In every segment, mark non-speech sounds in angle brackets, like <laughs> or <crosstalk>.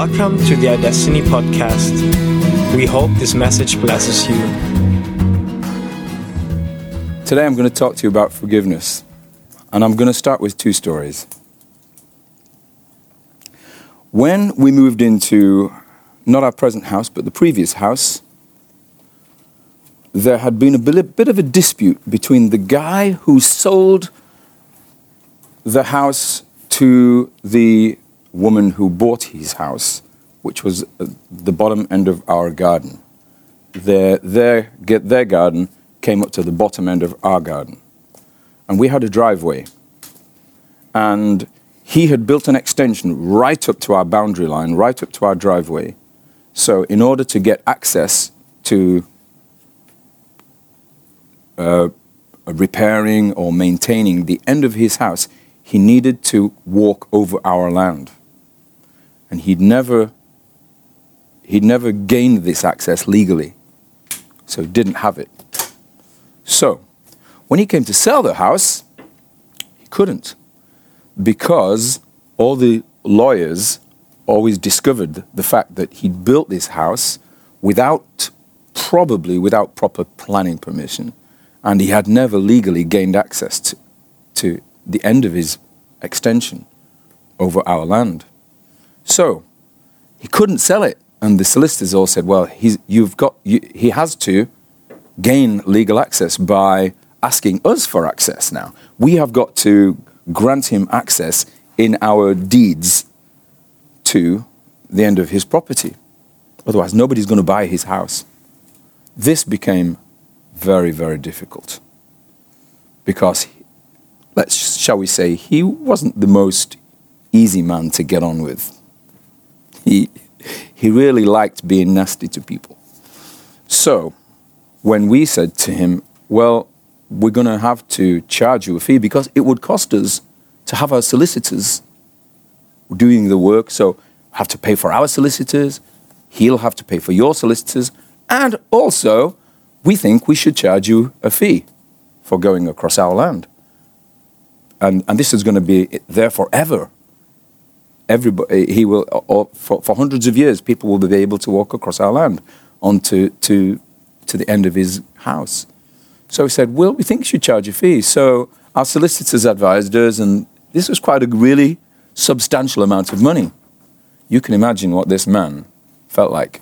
Welcome to the iDestiny podcast. We hope this message blesses you. Today I'm going to talk to you about forgiveness. And I'm going to start with two stories. When we moved into not our present house, but the previous house, there had been a bit of a dispute between the guy who sold the house to the woman who bought his house, which was the bottom end of our garden. Their, their, get their garden came up to the bottom end of our garden. And we had a driveway. And he had built an extension right up to our boundary line, right up to our driveway. So, in order to get access to uh, repairing or maintaining the end of his house, he needed to walk over our land and he'd never he'd never gained this access legally so he didn't have it. So when he came to sell the house he couldn't because all the lawyers always discovered the fact that he'd built this house without probably without proper planning permission and he had never legally gained access to, to the end of his extension over our land so he couldn't sell it. And the solicitors all said, well, you've got, you, he has to gain legal access by asking us for access now. We have got to grant him access in our deeds to the end of his property. Otherwise, nobody's going to buy his house. This became very, very difficult because, let's, shall we say, he wasn't the most easy man to get on with he, he really liked being nasty to people. So when we said to him, well, we're going to have to charge you a fee because it would cost us to have our solicitors doing the work. So have to pay for our solicitors. He'll have to pay for your solicitors. And also, we think we should charge you a fee for going across our land. And, and this is going to be there forever everybody, he will, or for, for hundreds of years, people will be able to walk across our land onto to, to the end of his house. So he said, well, we think you should charge a fee. So our solicitors advised us, and this was quite a really substantial amount of money. You can imagine what this man felt like.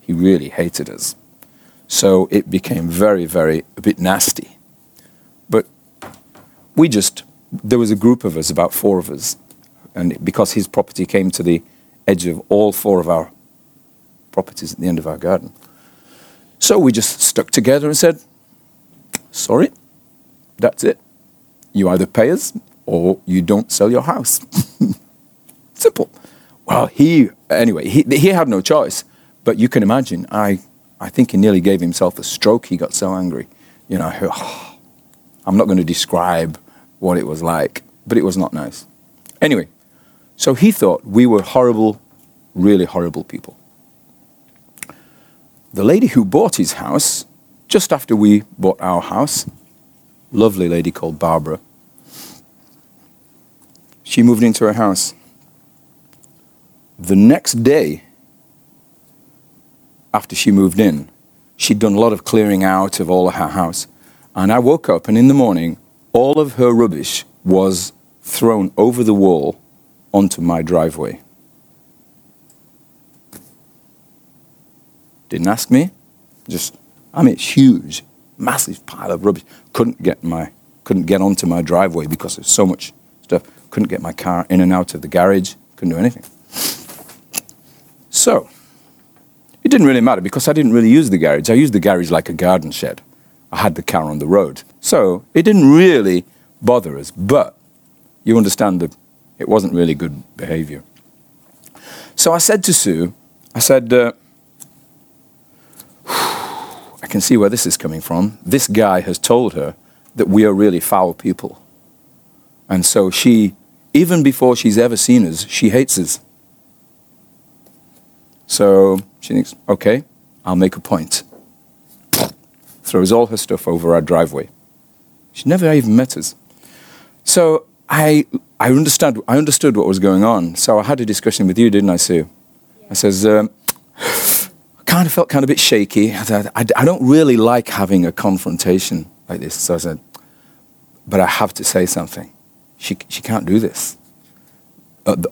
He really hated us. So it became very, very, a bit nasty. But we just, there was a group of us, about four of us, and because his property came to the edge of all four of our properties at the end of our garden. So we just stuck together and said, sorry, that's it. You either pay us or you don't sell your house. <laughs> Simple. Well, he, anyway, he, he had no choice. But you can imagine, I, I think he nearly gave himself a stroke. He got so angry. You know, <sighs> I'm not going to describe what it was like, but it was not nice. Anyway, so he thought we were horrible, really horrible people. The lady who bought his house, just after we bought our house, lovely lady called Barbara, she moved into her house. The next day, after she moved in, she'd done a lot of clearing out of all of her house. And I woke up, and in the morning, all of her rubbish was thrown over the wall onto my driveway. Didn't ask me. Just, I mean, it's huge, massive pile of rubbish. Couldn't get my, couldn't get onto my driveway because there's so much stuff. Couldn't get my car in and out of the garage. Couldn't do anything. So, it didn't really matter because I didn't really use the garage. I used the garage like a garden shed. I had the car on the road. So, it didn't really bother us. But you understand the it wasn't really good behavior. So I said to Sue, I said, uh, <sighs> I can see where this is coming from. This guy has told her that we are really foul people. And so she, even before she's ever seen us, she hates us. So she thinks, okay, I'll make a point. Throws all her stuff over our driveway. She never even met us. So I, I, understand, I understood what was going on. So I had a discussion with you, didn't I, Sue? I says, um, I kind of felt kind of a bit shaky. I said, I, I don't really like having a confrontation like this. So I said, but I have to say something. She, she can't do this.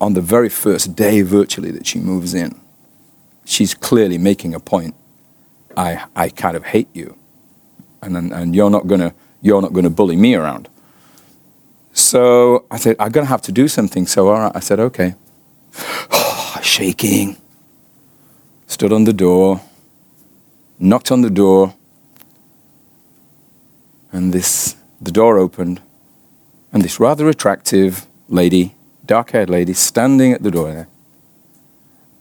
On the very first day, virtually, that she moves in, she's clearly making a point. I, I kind of hate you. And, and, and you're not going to bully me around. So I said, I'm going to have to do something. So all right, I said, okay. <sighs> Shaking. Stood on the door, knocked on the door, and this, the door opened, and this rather attractive lady, dark haired lady, standing at the door there.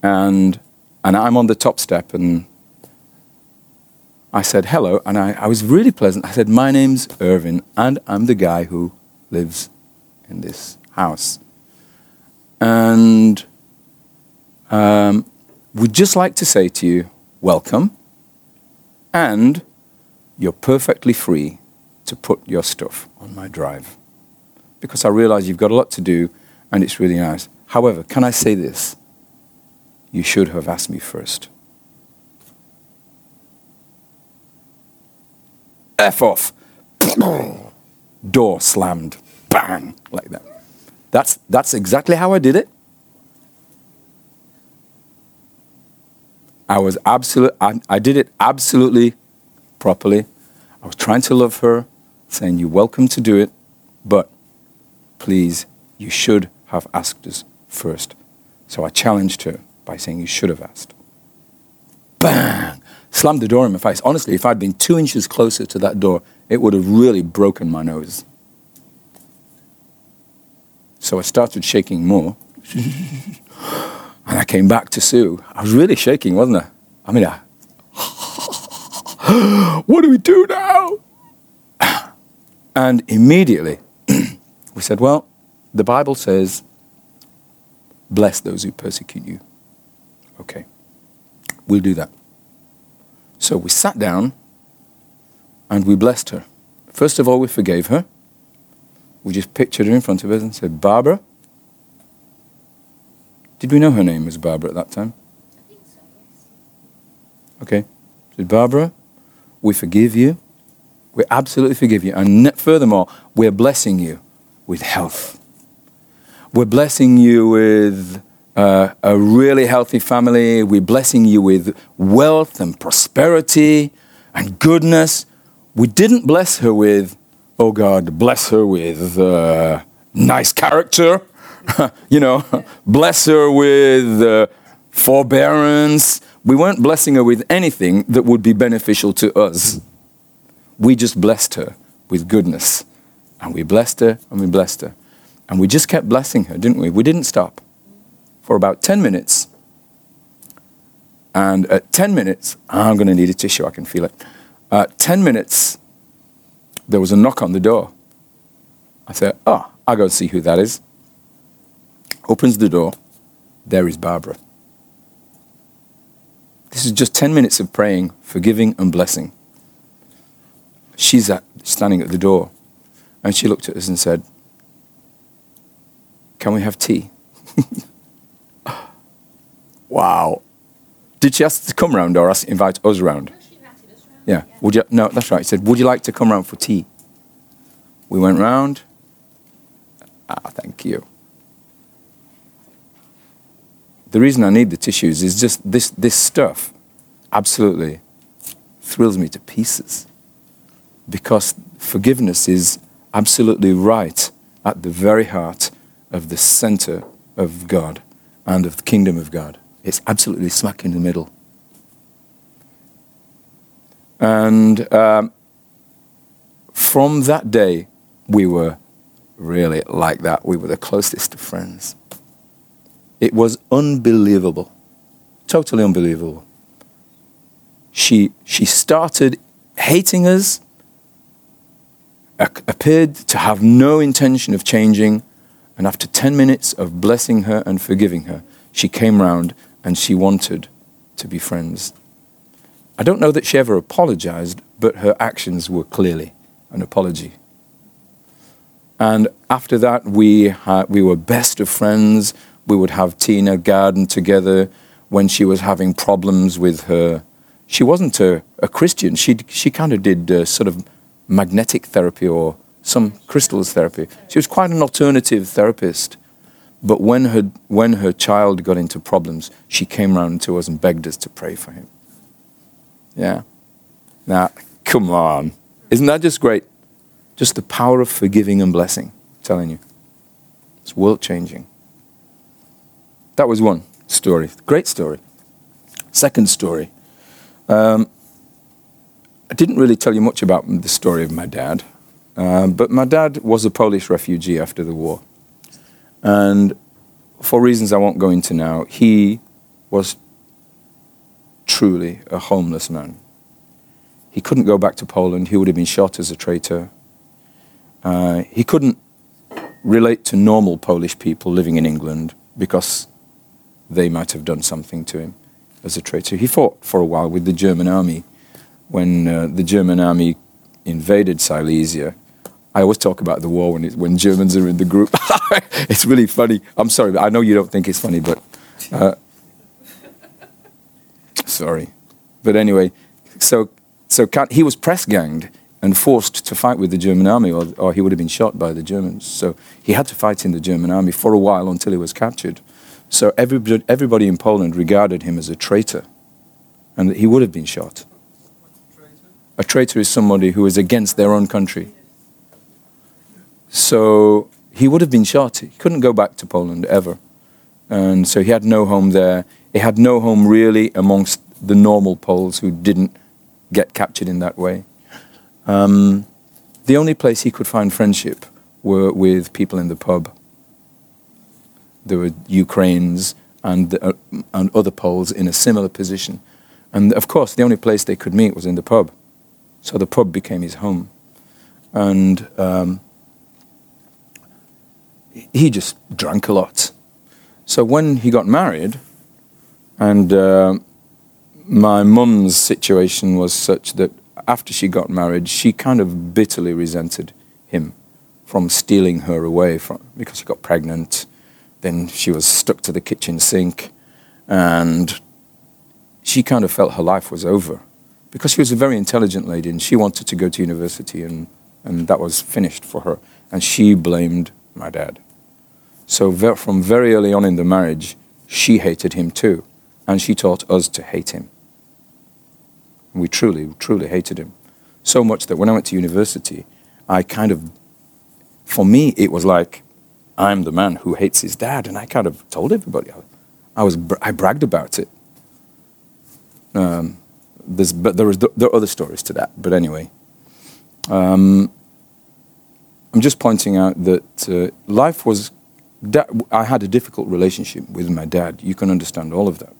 And, and I'm on the top step, and I said hello, and I, I was really pleasant. I said, My name's Irvin, and I'm the guy who lives in this house. And um, we'd just like to say to you, welcome, and you're perfectly free to put your stuff on my drive. Because I realize you've got a lot to do, and it's really nice. However, can I say this? You should have asked me first. F off. <coughs> Door slammed. Bang. Like that. That's, that's exactly how I did it. I was absolute. I, I did it absolutely properly. I was trying to love her, saying, You're welcome to do it, but please, you should have asked us first. So I challenged her by saying, You should have asked. Bang! slammed the door in my face. Honestly, if I'd been two inches closer to that door, it would have really broken my nose. So I started shaking more. and I came back to Sue. I was really shaking, wasn't I? I mean, I, <gasps> what do we do now? And immediately <clears throat> we said, well, the Bible says, bless those who persecute you. Okay, we'll do that. So we sat down and we blessed her. First of all, we forgave her. We just pictured her in front of us and said, Barbara. Did we know her name was Barbara at that time? I think so, yes. Okay. Said, Barbara, we forgive you. We absolutely forgive you. And furthermore, we're blessing you with health. We're blessing you with uh, a really healthy family. We're blessing you with wealth and prosperity and goodness. We didn't bless her with, oh God, bless her with uh, nice character. <laughs> you know, <laughs> bless her with uh, forbearance. We weren't blessing her with anything that would be beneficial to us. We just blessed her with goodness. And we blessed her and we blessed her. And we just kept blessing her, didn't we? We didn't stop for about 10 minutes. And at 10 minutes, I'm going to need a tissue, I can feel it. At 10 minutes, there was a knock on the door. I said, Oh, I'll go see who that is. Opens the door. There is Barbara. This is just 10 minutes of praying, forgiving, and blessing. She's at, standing at the door. And she looked at us and said, Can we have tea? <laughs> Wow. Did she ask to come round or ask, invite us round? No, she invited us round. Yeah. Would you? No, that's right. He said, "Would you like to come round for tea?" We went round. Ah, thank you. The reason I need the tissues is just this. This stuff, absolutely, thrills me to pieces, because forgiveness is absolutely right at the very heart of the center of God and of the kingdom of God. It's absolutely smack in the middle. And um, from that day, we were really like that. We were the closest of friends. It was unbelievable, totally unbelievable. She, she started hating us, appeared to have no intention of changing, and after 10 minutes of blessing her and forgiving her, she came round and she wanted to be friends. I don't know that she ever apologized, but her actions were clearly an apology. And after that, we, had, we were best of friends. We would have tea in garden together. when she was having problems with her. She wasn't a, a Christian. She she kind of did uh, sort of magnetic therapy or some crystals therapy. She was quite an alternative therapist. But when her when her child got into problems, she came round to us and begged us to pray for him. Yeah. Now, come on. Isn't that just great? Just the power of forgiving and blessing. I'm telling you. It's world changing. That was one story. Great story. Second story. Um, I didn't really tell you much about the story of my dad, uh, but my dad was a Polish refugee after the war. And for reasons I won't go into now, he was truly a homeless man. He couldn't go back to Poland. He would have been shot as a traitor. Uh, he couldn't relate to normal Polish people living in England because they might have done something to him as a traitor. He fought for a while with the German army when uh, the German army invaded Silesia. I always talk about the war when, it, when Germans are in the group. <laughs> it's really funny. I'm sorry, I know you don't think it's funny, but uh, sorry. But anyway, so so he was press ganged and forced to fight with the German army, or, or he would have been shot by the Germans. So he had to fight in the German army for a while until he was captured. So everybody, everybody in Poland regarded him as a traitor, and he would have been shot. A traitor is somebody who is against their own country. So he would have been shot. He couldn't go back to Poland ever. And so he had no home there. He had no home really amongst the normal Poles who didn't get captured in that way. Um, the only place he could find friendship were with people in the pub. There were Ukrainians and, uh, and other Poles in a similar position. And of course, the only place they could meet was in the pub. So the pub became his home. And um, he just drank a lot. So when he got married, and uh, my mum's situation was such that after she got married, she kind of bitterly resented him from stealing her away from because she got pregnant. Then she was stuck to the kitchen sink, and she kind of felt her life was over because she was a very intelligent lady and she wanted to go to university, and, and that was finished for her. And she blamed my dad. So from very early on in the marriage, she hated him too, and she taught us to hate him. We truly, truly hated him. So much that when I went to university, I kind of, for me, it was like, I'm the man who hates his dad. And I kind of told everybody. I, was, I bragged about it. Um, there's, but there, was, there are other stories to that. But anyway, um, I'm just pointing out that uh, life was, I had a difficult relationship with my dad. You can understand all of that.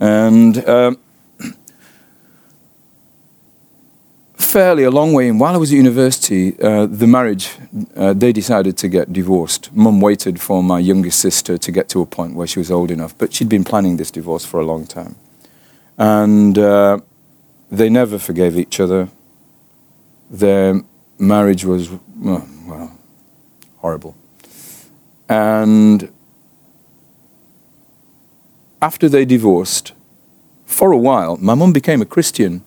And um, fairly a long way in. While I was at university, uh, the marriage, uh, they decided to get divorced. Mum waited for my youngest sister to get to a point where she was old enough, but she'd been planning this divorce for a long time. And uh, they never forgave each other. Their marriage was, well, well horrible. And after they divorced, for a while, my mum became a Christian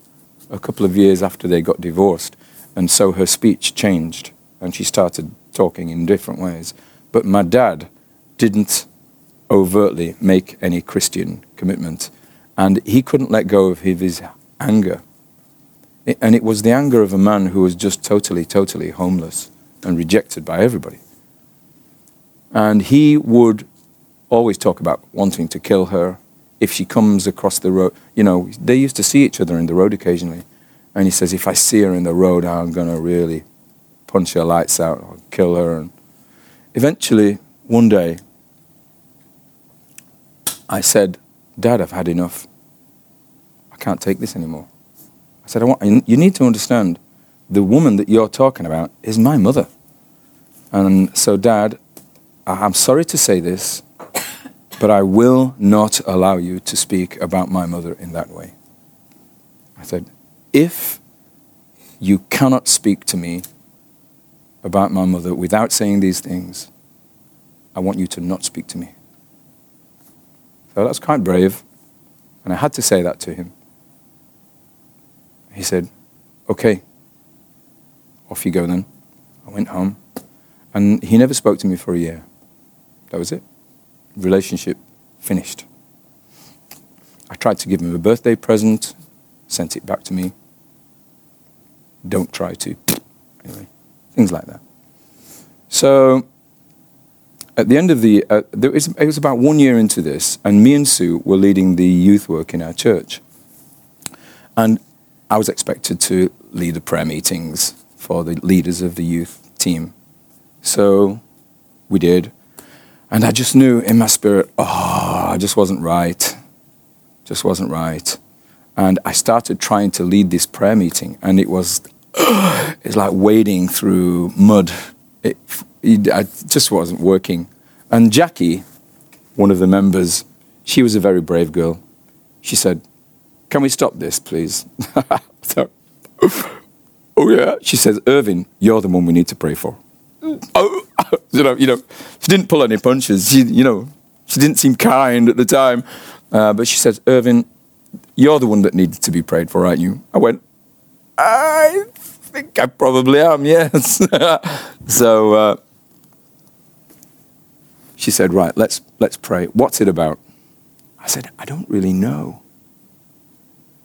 a couple of years after they got divorced. And so her speech changed and she started talking in different ways. But my dad didn't overtly make any Christian commitment. And he couldn't let go of his anger. and it was the anger of a man who was just totally, totally homeless and rejected by everybody. And he would always talk about wanting to kill her, if she comes across the road, you know, they used to see each other in the road occasionally. And he says, if I see her in the road, I'm going to really punch her lights out or kill her. And eventually, one day, I said, Dad, I've had enough. I can't take this anymore. I said, I want, you need to understand the woman that you're talking about is my mother. And so, Dad, I'm sorry to say this, but I will not allow you to speak about my mother in that way. I said, if you cannot speak to me about my mother without saying these things, I want you to not speak to me. So that's quite brave. And I had to say that to him. He said, Okay, off you go then. I went home. And he never spoke to me for a year. That was it. Relationship finished. I tried to give him a birthday present, sent it back to me. Don't try to. Anyway, things like that. So, at the end of the, uh, was, it was about one year into this, and me and Sue were leading the youth work in our church. And I was expected to lead the prayer meetings for the leaders of the youth team. So we did. And I just knew in my spirit, oh, I just wasn't right. Just wasn't right. And I started trying to lead this prayer meeting, and it was, <sighs> it's like wading through mud. It, it, I just wasn't working. And Jackie, one of the members, she was a very brave girl. She said, Can we stop this, please? <laughs> <laughs> oh, yeah. She says, Irvin, you're the one we need to pray for. Oh, <laughs> you know, you know, she didn't pull any punches. She, you know, she didn't seem kind at the time. Uh, but she says, Irvin, you're the one that needed to be prayed for, aren't you? I went, I think I probably am, yes. <laughs> so uh, she said, right, let's, let's pray. What's it about? I said, I don't really know.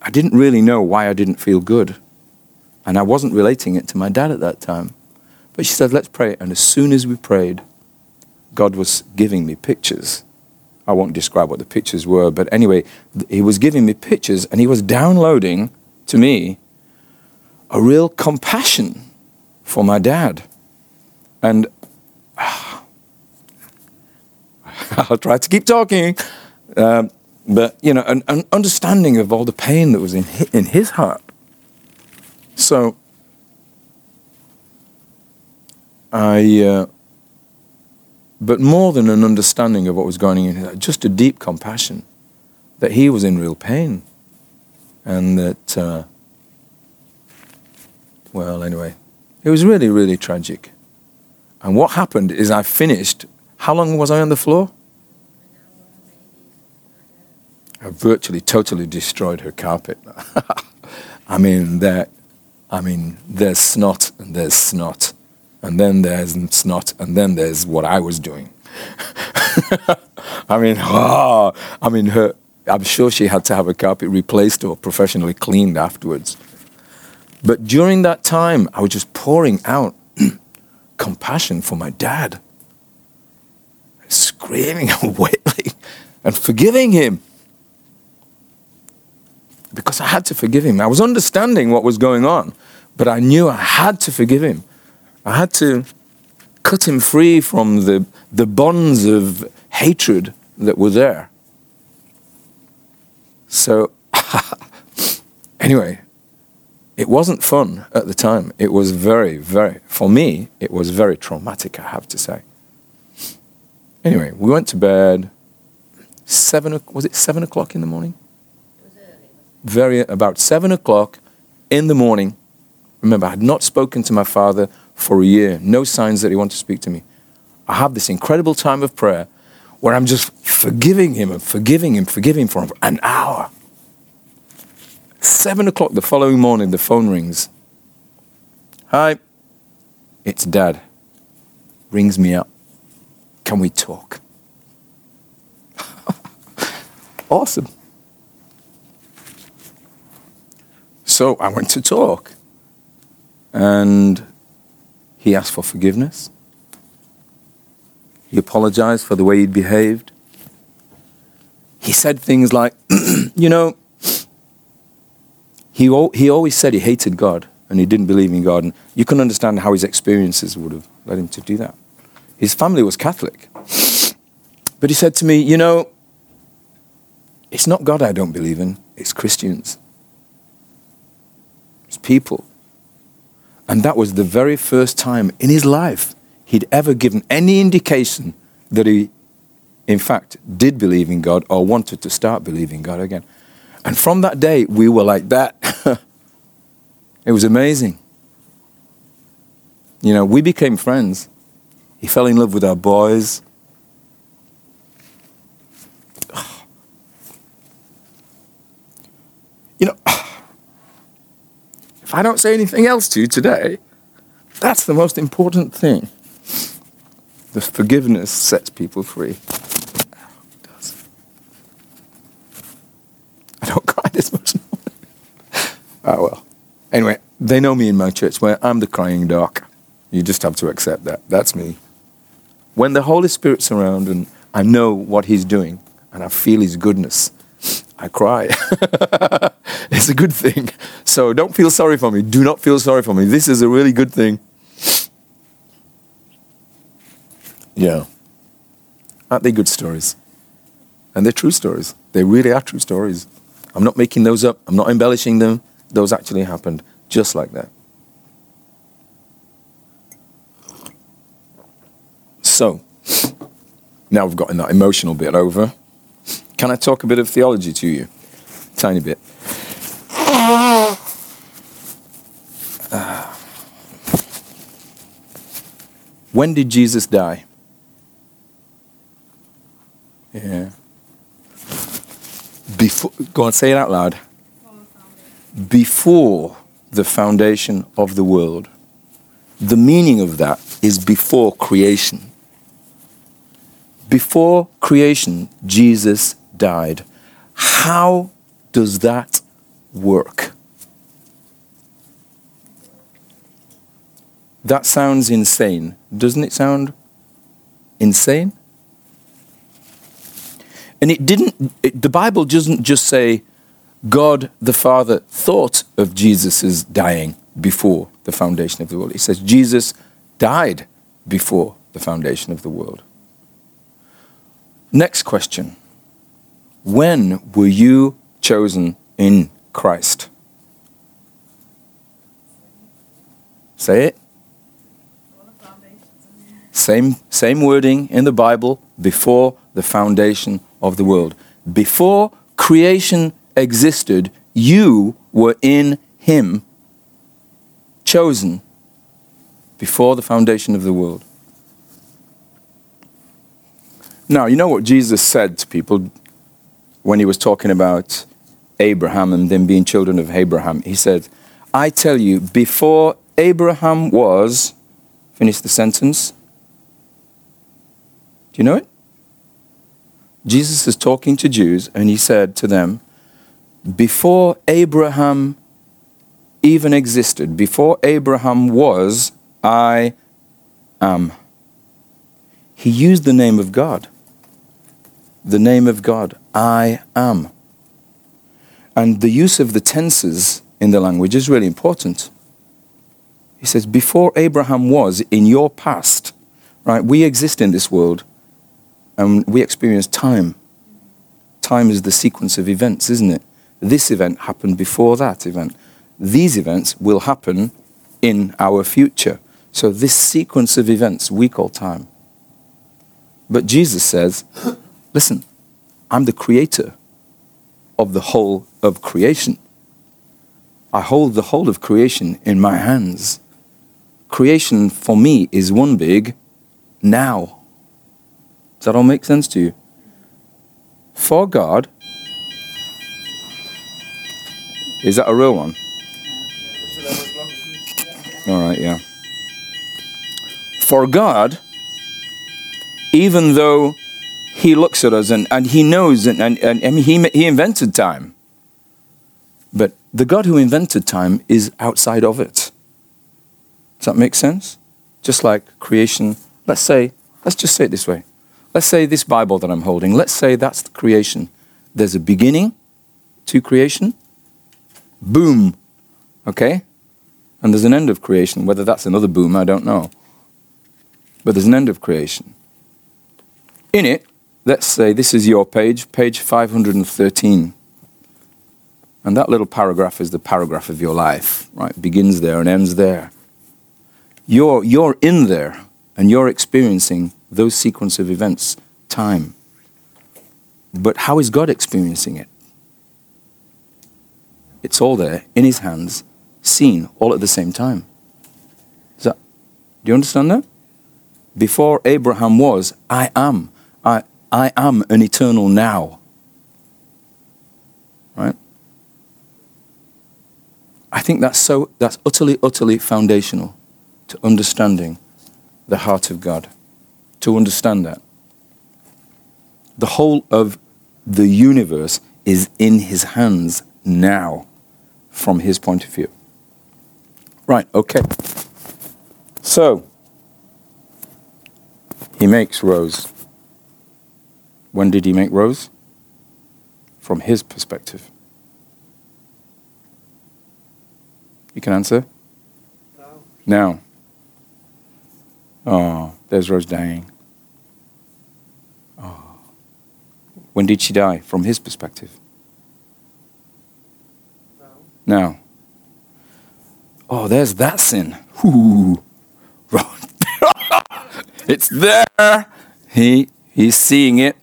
I didn't really know why I didn't feel good. And I wasn't relating it to my dad at that time. But she said, let's pray. And as soon as we prayed, God was giving me pictures. I won't describe what the pictures were, but anyway, he was giving me pictures and he was downloading to me a real compassion for my dad. And <sighs> I'll try to keep talking. Um, but, you know, an, an, understanding of all the pain that was in his, in his heart. So, I, uh, but more than an understanding of what was going on in just a deep compassion that he was in real pain. And that, uh, well, anyway, it was really, really tragic. And what happened is I finished. How long was I on the floor? I virtually totally destroyed her carpet. <laughs> I mean, there, I mean, there's snot and there's snot, and then there's snot, and then there's what I was doing. <laughs> I mean, oh, <laughs> I mean, her. I'm sure she had to have a carpet replaced or professionally cleaned afterwards. But during that time, I was just pouring out <clears throat> compassion for my dad, screaming <laughs> and wailing and forgiving him because I had to forgive him. I was understanding what was going on, but I knew I had to forgive him. I had to cut him free from the, the bonds of hatred that were there. So, <laughs> anyway, it wasn't fun at the time. It was very, very, for me, it was very traumatic, I have to say. Anyway, we went to bed. Seven, was it seven o'clock in the morning? Very about seven o'clock in the morning. Remember, I had not spoken to my father for a year. No signs that he wanted to speak to me. I have this incredible time of prayer where I'm just forgiving him and forgiving him, forgiving him for an hour. Seven o'clock the following morning, the phone rings. Hi, it's dad. Rings me up. Can we talk? <laughs> awesome. So I went to talk. And he asked for forgiveness. He apologized for the way he'd behaved. He said things like, <clears throat> you know, he, he always said he hated God and he didn't believe in God. And you can understand how his experiences would have led him to do that. His family was Catholic. <sniffs> But he said to me, you know, it's not God I don't believe in, it's Christians It's people. And that was the very first time in his life he'd ever given any indication that he, in fact, did believe in God or wanted to start believing God again. And from that day, we were like that. <laughs> it was amazing. You know, we became friends. He fell in love with our boys. <sighs> You know, if I don't say anything else to you today, that's the most important thing. The forgiveness sets people free. I don't cry this much. oh <laughs> well. Anyway, they know me in my church where I'm the crying doc. You just have to accept that. That's me. When the Holy Spirit's around and I know what He's doing and I feel His goodness, I cry. <laughs> it's a good thing. So don't feel sorry for me. Do not feel sorry for me. This is a really good thing. Yeah. Aren't they good stories? And they're true stories. They really are true stories. I'm not making those up. I'm not embellishing them. Those actually happened just like that. So, now we've gotten that emotional bit over. Can I talk a bit of theology to you? Tiny bit. Ah. when did Jesus die? Yeah. Before, go on, say it out loud. Before the foundation of the world. The meaning of that is before creation. Before creation, Jesus died. How does that work? That sounds insane. Doesn't it sound insane? And it didn't, it, the Bible doesn't just say God the Father thought of Jesus' dying before the foundation of the world. It says Jesus died before the foundation of the world. Next question When were you chosen in Christ? Say it. Same, same wording in the Bible before the foundation of the world. Before creation existed, you were in Him, chosen before the foundation of the world. Now, you know what Jesus said to people when he was talking about Abraham and them being children of Abraham? He said, I tell you, before Abraham was, finish the sentence. Do you know it? Jesus is talking to Jews and he said to them, Before Abraham even existed, before Abraham was, I am. He used the name of God. The name of God, I am. And the use of the tenses in the language is really important. He says, Before Abraham was in your past, right? We exist in this world and we experience time. Time is the sequence of events, isn't it? This event happened before that event. These events will happen in our future. So, this sequence of events we call time. But Jesus says, listen, I'm the creator of the whole of creation. I hold the whole of creation in my hands. Creation for me is one big now. Does that all make sense to you? For God, is that a real one? All right, yeah. For God, even though He looks at us and, and He knows, and, and, and mean, he, he invented time, but the God who invented time is outside of it. Does that make sense? Just like creation, let's say, let's just say it this way. Let's say this Bible that I'm holding, let's say that's the creation. There's a beginning to creation, boom, okay? And there's an end of creation. Whether that's another boom, I don't know. But there's an end of creation. In it, let's say this is your page, page 513. And that little paragraph is the paragraph of your life, right? Begins there and ends there. You're, you're in there and you're experiencing those sequence of events, time. But how is God experiencing it? It's all there in his hands, seen all at the same time. That, do you understand that? Before Abraham was, I am. I, I am an eternal now. Right? I think that's so that's utterly, utterly foundational to understanding the heart of God. To understand that. The whole of the universe is in his hands now from his point of view. Right, okay. So, he makes Rose. When did he make Rose? From his perspective. You can answer? No. Now. Oh, there's Rose dying. Oh. When did she die? From his perspective. No. Now. Oh, there's that sin. Ooh. <laughs> it's there. He he's seeing it.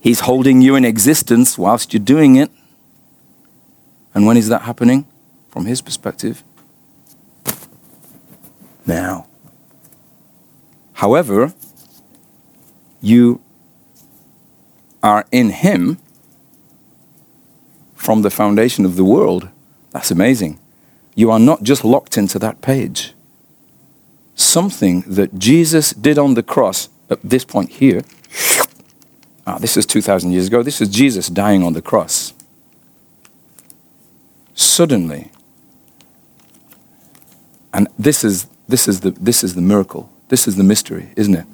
He's holding you in existence whilst you're doing it. And when is that happening? From his perspective. Now. However, you are in him from the foundation of the world. That's amazing. You are not just locked into that page. Something that Jesus did on the cross at this point here. Ah, this is 2,000 years ago. This is Jesus dying on the cross. Suddenly, and this is, this, is the, this is the miracle. This is the mystery, isn't it?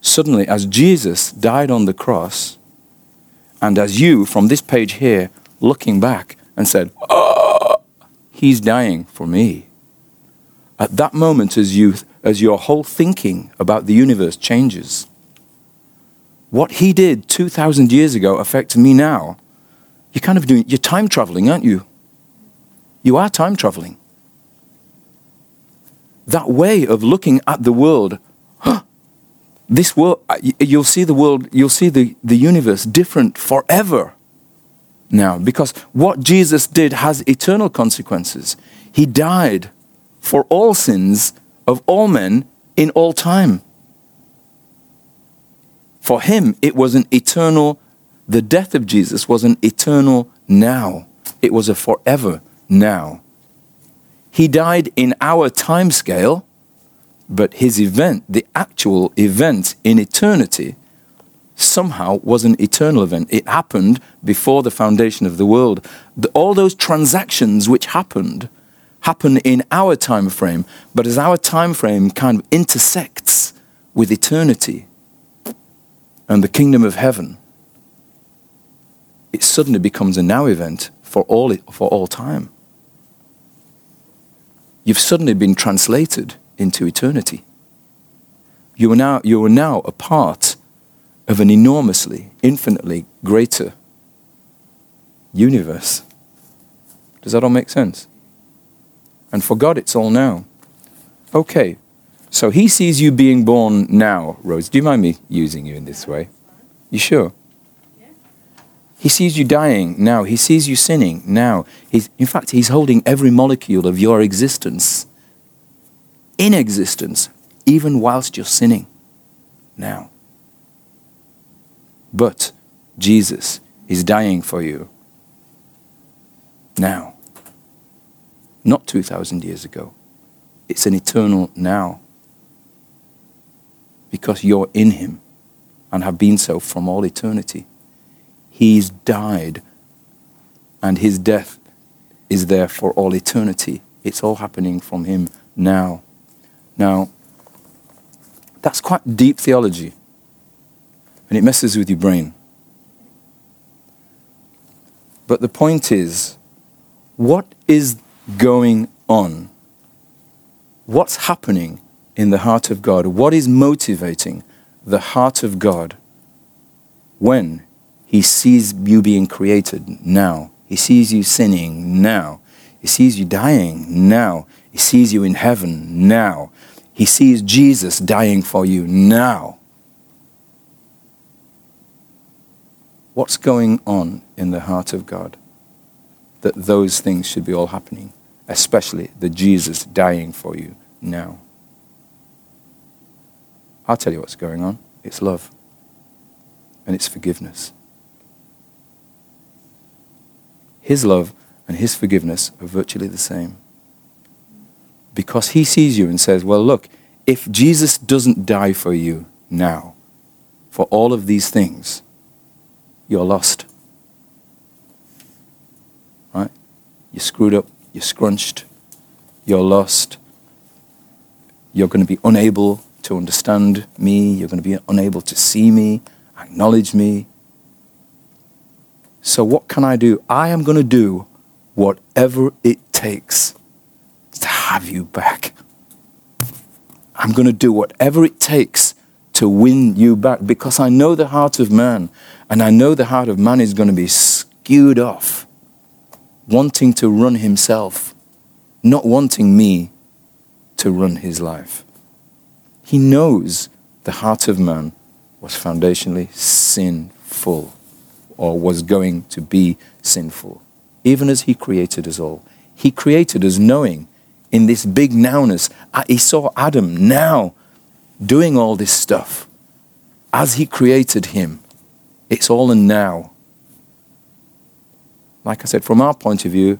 Suddenly, as Jesus died on the cross, and as you, from this page here, looking back and said, Oh, he's dying for me. At that moment, as, you, as your whole thinking about the universe changes, what he did 2,000 years ago affects me now. You're kind of doing, you're time traveling, aren't you? You are time traveling. That way of looking at the world, this world, uh, you'll see the world, you'll see the, the universe different forever now because what Jesus did has eternal consequences. He died for all sins of all men in all time. For him, it was an eternal, the death of Jesus was an eternal now. It was a forever now. He died in our time scale, but his event, the actual event in eternity, somehow was an eternal event. It happened before the foundation of the world. The, all those transactions which happened happen in our time frame, but as our time frame kind of intersects with eternity and the kingdom of heaven, it suddenly becomes a now event for all, for all time. You've suddenly been translated into eternity. You are now, you are now a part of an enormously, infinitely greater universe. Does that all make sense? And for God, it's all now. Okay, so he sees you being born now, Rose. Do you mind me using you in this way? You sure? He sees you dying now. He sees you sinning now. He's, in fact, he's holding every molecule of your existence in existence, even whilst you're sinning now. But Jesus is dying for you now. Not 2,000 years ago. It's an eternal now. Because you're in Him and have been so from all eternity. He's died and His death is there for all eternity. It's all happening from Him now. Now, that's quite deep theology and it messes with your brain. But the point is, what is going on? What's happening in the heart of God? What is motivating the heart of God when He sees you being created now? He sees you sinning now. He sees you dying now. He sees you in heaven now. He sees Jesus dying for you now. What's going on in the heart of God that those things should be all happening, especially the Jesus dying for you now? I'll tell you what's going on. It's love and it's forgiveness. His love and his forgiveness are virtually the same. Because he sees you and says, Well, look, if Jesus doesn't die for you now, for all of these things, you're lost. Right? You're screwed up, you're scrunched, you're lost. You're going to be unable to understand me, you're going to be unable to see me, acknowledge me. So, what can I do? I am going to do whatever it takes to have you back. I'm going to do whatever it takes to win you back because I know the heart of man, and I know the heart of man is going to be skewed off, wanting to run himself, not wanting me to run his life. He knows the heart of man was foundationally sinful or was going to be sinful, even as he created us all. He created us knowing in this big nowness. uh, He saw Adam now doing all this stuff. As he created him, it's all a now. Like I said, from our point of view,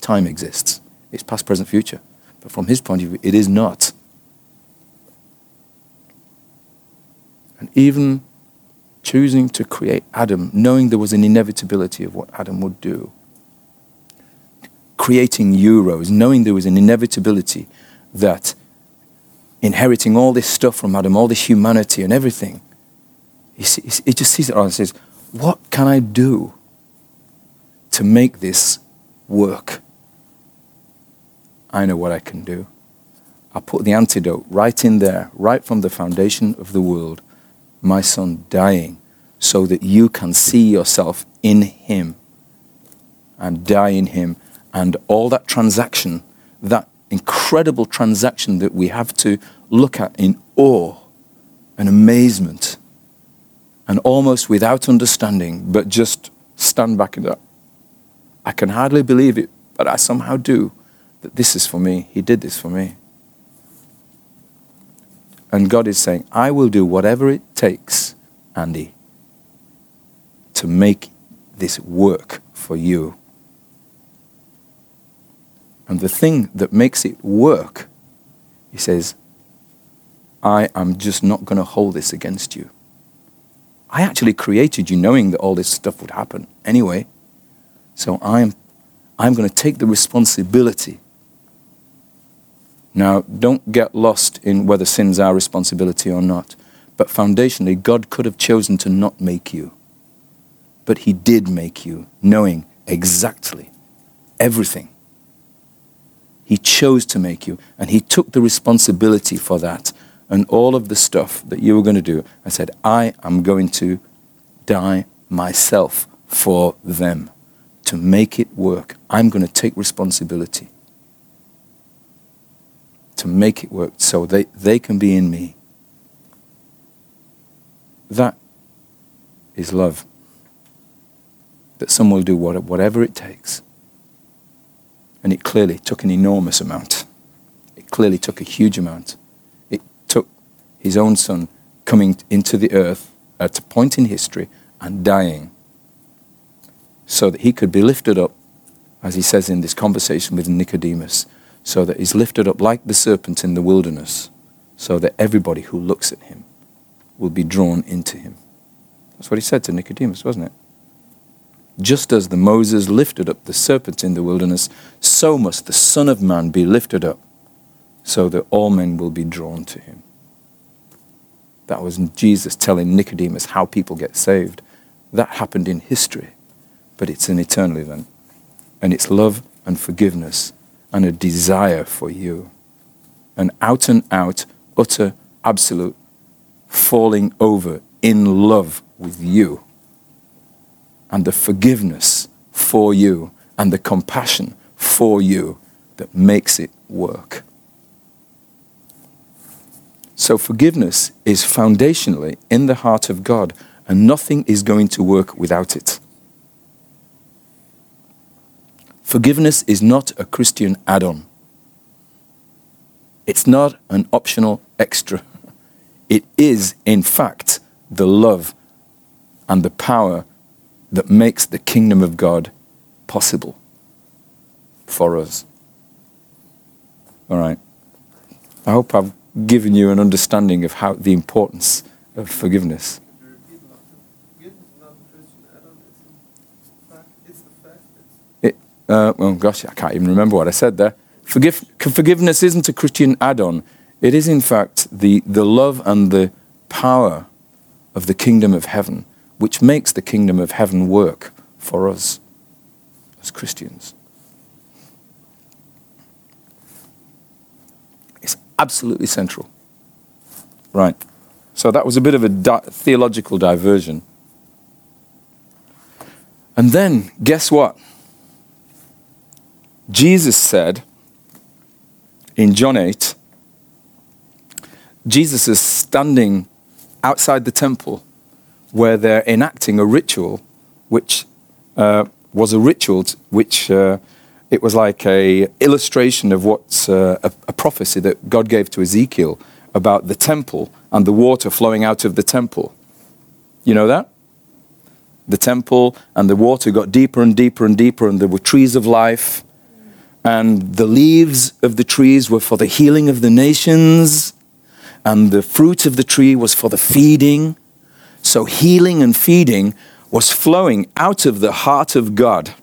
time exists. It's past, present, future. But from his point of view, it is not. And even choosing to create Adam, knowing there was an inevitability of what Adam would do, creating Euros, knowing there was an inevitability that inheriting all this stuff from Adam, all this humanity and everything, he, he just sees it all and says, What can I do to make this work? I know what I can do. I put the antidote right in there, right from the foundation of the world. My son dying so that you can see yourself in him and die in him. And all that transaction, that incredible transaction that we have to look at in awe and amazement and almost without understanding, but just stand back and go, I can hardly believe it, but I somehow do that this is for me. He did this for me. And God is saying, I will do whatever it takes, Andy, to make this work for you. And the thing that makes it work, he says, I am just not going to hold this against you. I actually created you knowing that all this stuff would happen anyway. So I'm, I'm going to take the responsibility. Now, don't get lost in whether sin's our responsibility or not. But foundationally, God could have chosen to not make you. But He did make you, knowing exactly everything. He chose to make you, and He took the responsibility for that and all of the stuff that you were going to do. I said, I am going to die myself for them to make it work. I'm going to take responsibility to make it work so they, they can be in me. That is love. That someone will do what- whatever it takes. And it clearly took an enormous amount. It clearly took a huge amount. It took his own son coming into the earth at a point in history and dying so that he could be lifted up, as he says in this conversation with Nicodemus, so that he's lifted up like the serpent in the wilderness, so that everybody who looks at him will be drawn into him. That's what he said to Nicodemus, wasn't it? Just as the Moses lifted up the serpent in the wilderness, so must the Son of Man be lifted up, so that all men will be drawn to him. That was Jesus telling Nicodemus how people get saved. That happened in history, but it's an eternal event. And it's love and forgiveness and a desire for you. An out and out, utter, absolute falling over in love with you. And the forgiveness for you and the compassion for you that makes it work. So, forgiveness is foundationally in the heart of God, and nothing is going to work without it. Forgiveness is not a Christian add on, it's not an optional extra. It is, in fact, the love and the power that makes the kingdom of God possible. for us. All right. I hope I've given you an understanding of how the importance of forgiveness. Could you repeat that? Forgiveness is not a Christian add-on. It's the fact. It's the fact. It's Uh, well, gosh, I can't even remember what I said there. Forgive, forgiveness isn't a Christian add-on. It is, in fact, the, the love and the power of the kingdom of heaven, which makes the kingdom of heaven work for us as Christians. It's absolutely central. Right. So that was a bit of a di- theological diversion. And then, guess what? Jesus said in John 8, Jesus is standing outside the temple where they're enacting a ritual, which uh, was a ritual which uh, it was like a illustration of what's uh, a, a prophecy that God gave to Ezekiel about the temple and the water flowing out of the temple. You know that? The temple and the water got deeper and deeper and deeper, and there were trees of life, and the leaves of the trees were for the healing of the nations, and the fruit of the tree was for the feeding. So healing and feeding was flowing out of the heart of God.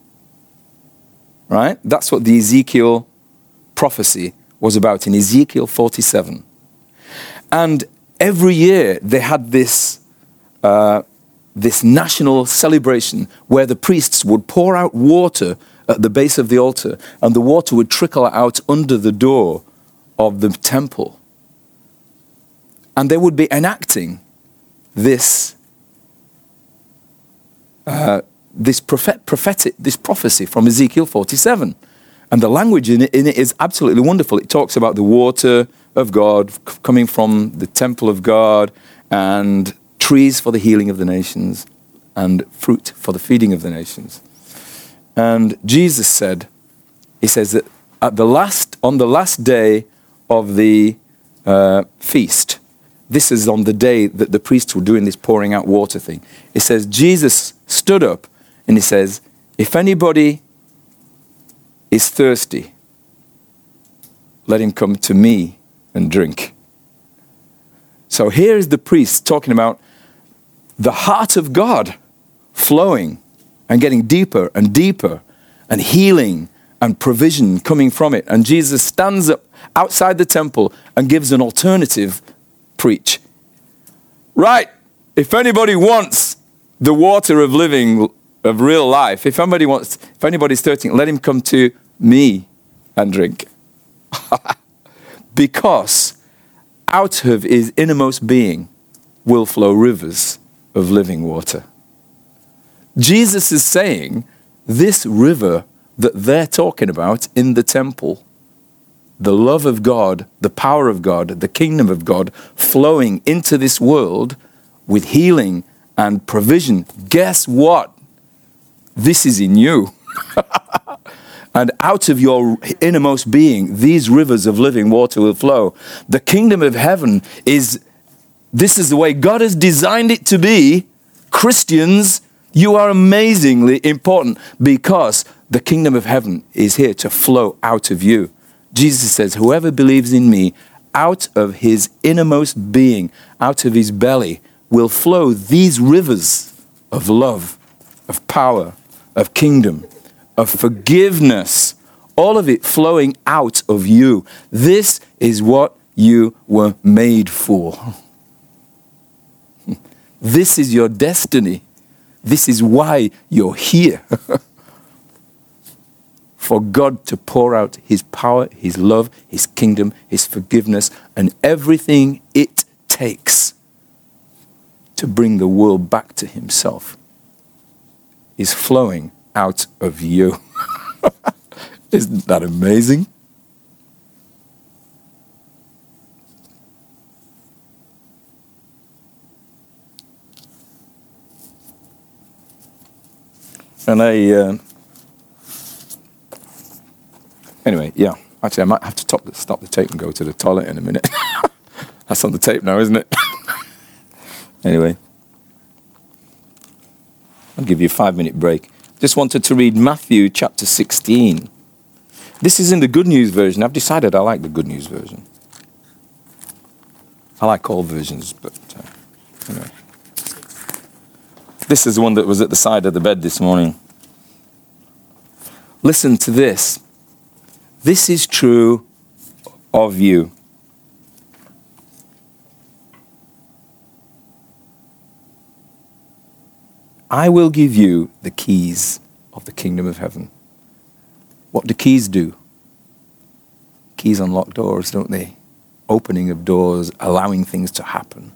Right? That's what the Ezekiel prophecy was about in Ezekiel 47. And every year they had this, uh, this national celebration where the priests would pour out water at the base of the altar, and the water would trickle out under the door of the temple. And they would be enacting this, uh, this prophet, prophetic, this prophecy from Ezekiel 47. And the language in it, in it is absolutely wonderful. It talks about the water of God coming from the temple of God and trees for the healing of the nations and fruit for the feeding of the nations. And Jesus said, He says that at the last, on the last day of the uh, feast, this is on the day that the priests were doing this pouring out water thing. It says, Jesus stood up and he says, If anybody is thirsty, let him come to me and drink. So here is the priest talking about the heart of God flowing and getting deeper and deeper and healing and provision coming from it. And Jesus stands up outside the temple and gives an alternative preach. Right, if anybody wants the water of living, of real life, if anybody wants, if anybody's thirsty, let him come to me and drink. <laughs> because out of his innermost being will flow rivers of living water. Jesus is saying this river that they're talking about in the temple, the love of God, the power of God, the kingdom of God flowing into this world with healing and provision. Guess what? This is in you. <laughs> and out of your innermost being, these rivers of living water will flow. The kingdom of heaven is this is the way God has designed it to be. Christians, you are amazingly important because the kingdom of heaven is here to flow out of you. Jesus says, Whoever believes in me, out of his innermost being, out of his belly, will flow these rivers of love, of power, of kingdom, of forgiveness, all of it flowing out of you. This is what you were made for. <laughs> This is your destiny. This is why you're here. <laughs> For God to pour out His power, His love, His kingdom, His forgiveness, and everything it takes to bring the world back to Himself is flowing out of you. <laughs> Isn't that amazing? And uh, anyway, yeah. Actually, I might have to top the, stop the tape and go to the toilet in a minute. <laughs> That's on the tape now, isn't it? <laughs> anyway, I'll give you a five minute break. Just wanted to read Matthew chapter 16. This is in the Good News version. I've decided I like the Good News version. I like all versions, but uh, anyway. This is the one that was at the side of the bed this morning. Listen to this. This is true of you. I will give you the keys of the kingdom of heaven. What do keys do? Keys unlock doors, don't they? Opening of doors, allowing things to happen.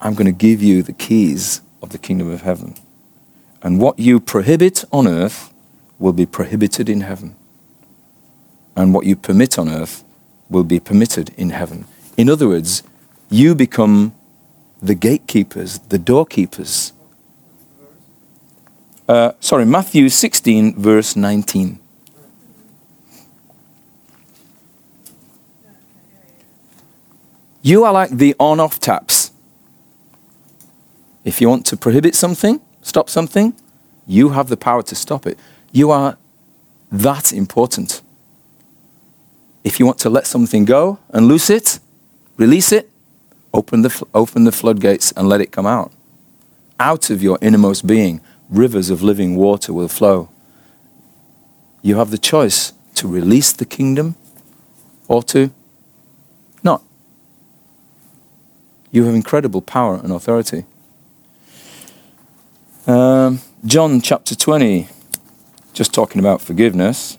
I'm going to give you the keys of the kingdom of heaven. And what you prohibit on earth will be prohibited in heaven. And what you permit on earth will be permitted in heaven. In other words, you become the gatekeepers, the doorkeepers. Uh, sorry, Matthew 16, verse 19. You are like the on off taps. If you want to prohibit something, stop something, you have the power to stop it. You are that important. If you want to let something go and loose it, release it, open the, open the floodgates and let it come out. Out of your innermost being, rivers of living water will flow. You have the choice to release the kingdom or to not. You have incredible power and authority. Um, John chapter 20, just talking about forgiveness.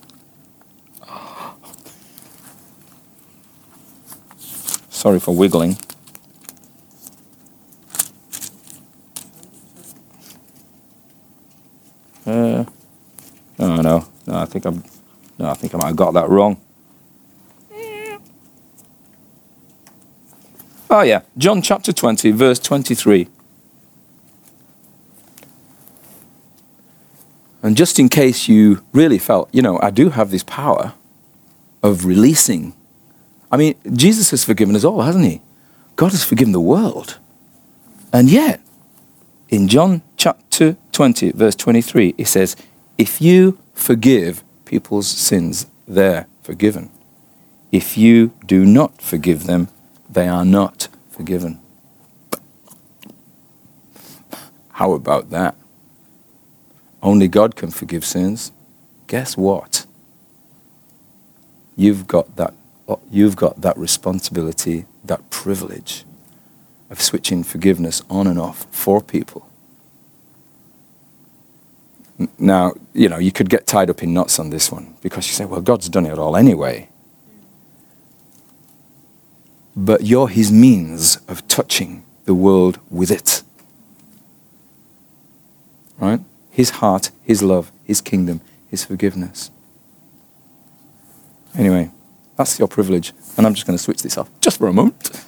Sorry for wiggling. Uh, oh no, no, I think I'm, no, I think I might have got that wrong. Oh yeah, John chapter 20, verse 23. And just in case you really felt, you know, I do have this power of releasing. I mean, Jesus has forgiven us all, hasn't he? God has forgiven the world. And yet, in John chapter 20, verse 23, it says, If you forgive people's sins, they're forgiven. If you do not forgive them, they are not forgiven. How about that? Only God can forgive sins. Guess what? You've got that, uh, you've got that responsibility, that privilege of switching forgiveness on and off for people. Now, you know, you could get tied up in knots on this one because you say, well, God's done it all anyway. But you're his means of touching the world with it. Right? His heart, his love, his kingdom, his forgiveness. Anyway, that's your privilege. And I'm just going to switch this off just for a moment.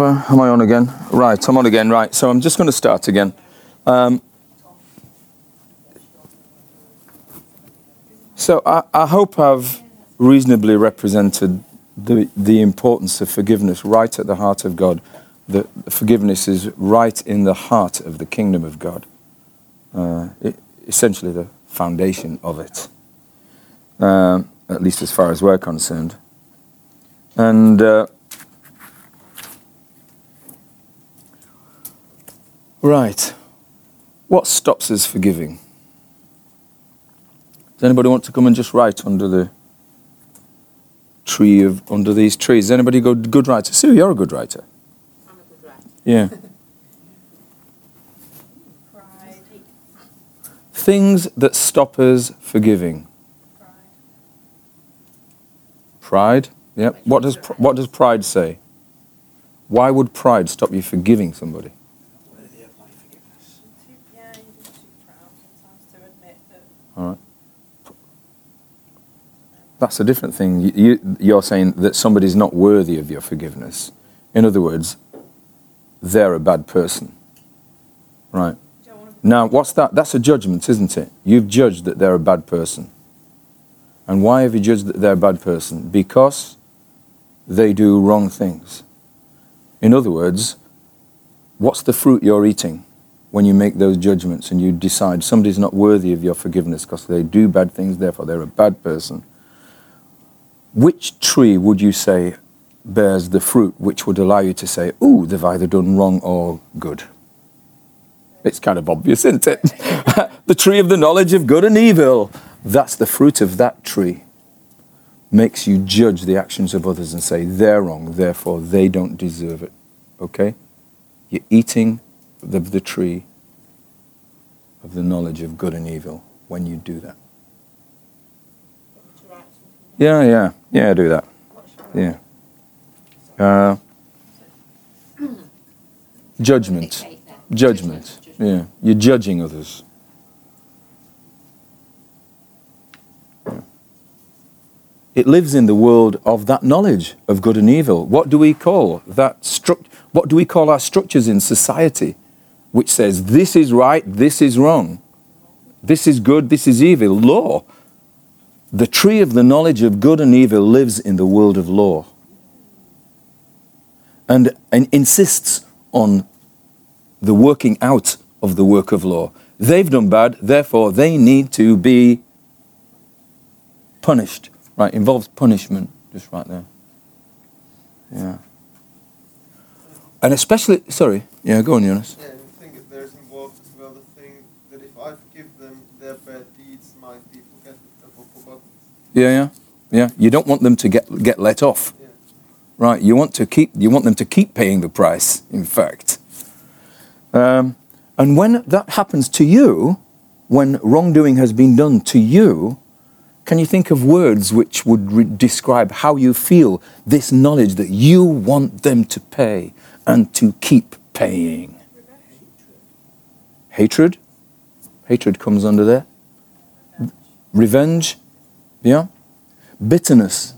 I, am I on again? Right, I'm on again. Right, so I'm just going to start again. Um, so I, I hope I've reasonably represented the, the importance of forgiveness right at the heart of God. That forgiveness is right in the heart of the kingdom of God. Uh, it, essentially, the foundation of it, um, at least as far as we're concerned. And uh, right, what stops us forgiving? Does anybody want to come and just write under the tree of under these trees? Does anybody go good writer? Sue, you're a good writer. I'm a good writer. Yeah. <laughs> Pride. Things that stop us forgiving. Pride. Pride. Yep. What does what does pride say? Why would pride stop you forgiving somebody? worthy of my forgiveness. Too, yeah, you're just too proud sometimes to admit that. All right. That's a different thing. You, you, you're saying that somebody's not worthy of your forgiveness. In other words, they're a bad person. Right. Now, what's that? That's a judgment, isn't it? You've judged that they're a bad person. And why have you judged that they're a bad person? Because they do wrong things. In other words, what's the fruit you're eating when you make those judgments and you decide somebody's not worthy of your forgiveness because they do bad things, therefore they're a bad person? Which tree would you say bears the fruit which would allow you to say, ooh, they've either done wrong or good? It's kind of obvious, isn't it? <laughs> the tree of the knowledge of good and evil. That's the fruit of that tree. Makes you judge the actions of others and say they're wrong, therefore they don't deserve it. Okay? You're eating the, the tree of the knowledge of good and evil when you do that. to write something. Yeah, yeah, yeah, do that. Yeah. Uh, judgment. Judgment. Yeah. You're judging others. It lives in the world of that knowledge of good and evil. What do we call that struct? What do we call our structures in society, which says this is right, this is wrong, this is good, this is evil? Law. The tree of the knowledge of good and evil lives in the world of law, and, and insists on the working out of the work of law. They've done bad, therefore they need to be punished. Right, involves punishment, just right there. Yeah. And especially, sorry, yeah, go on, Jonas. Yeah, I think there's involved as well the thing that if I forgive them, their bad deeds might be forgotten. uh, forgotten. Yeah, yeah, yeah. You don't want them to get get let off, Yeah. right? You want to keep, you want them to keep paying the price. In fact, um, and when that happens to you, when wrongdoing has been done to you, can you think of words which would describe how you feel this knowledge that you want them to pay and to keep paying? Hatred. Hatred comes under there. Revenge. Yeah. Bitterness.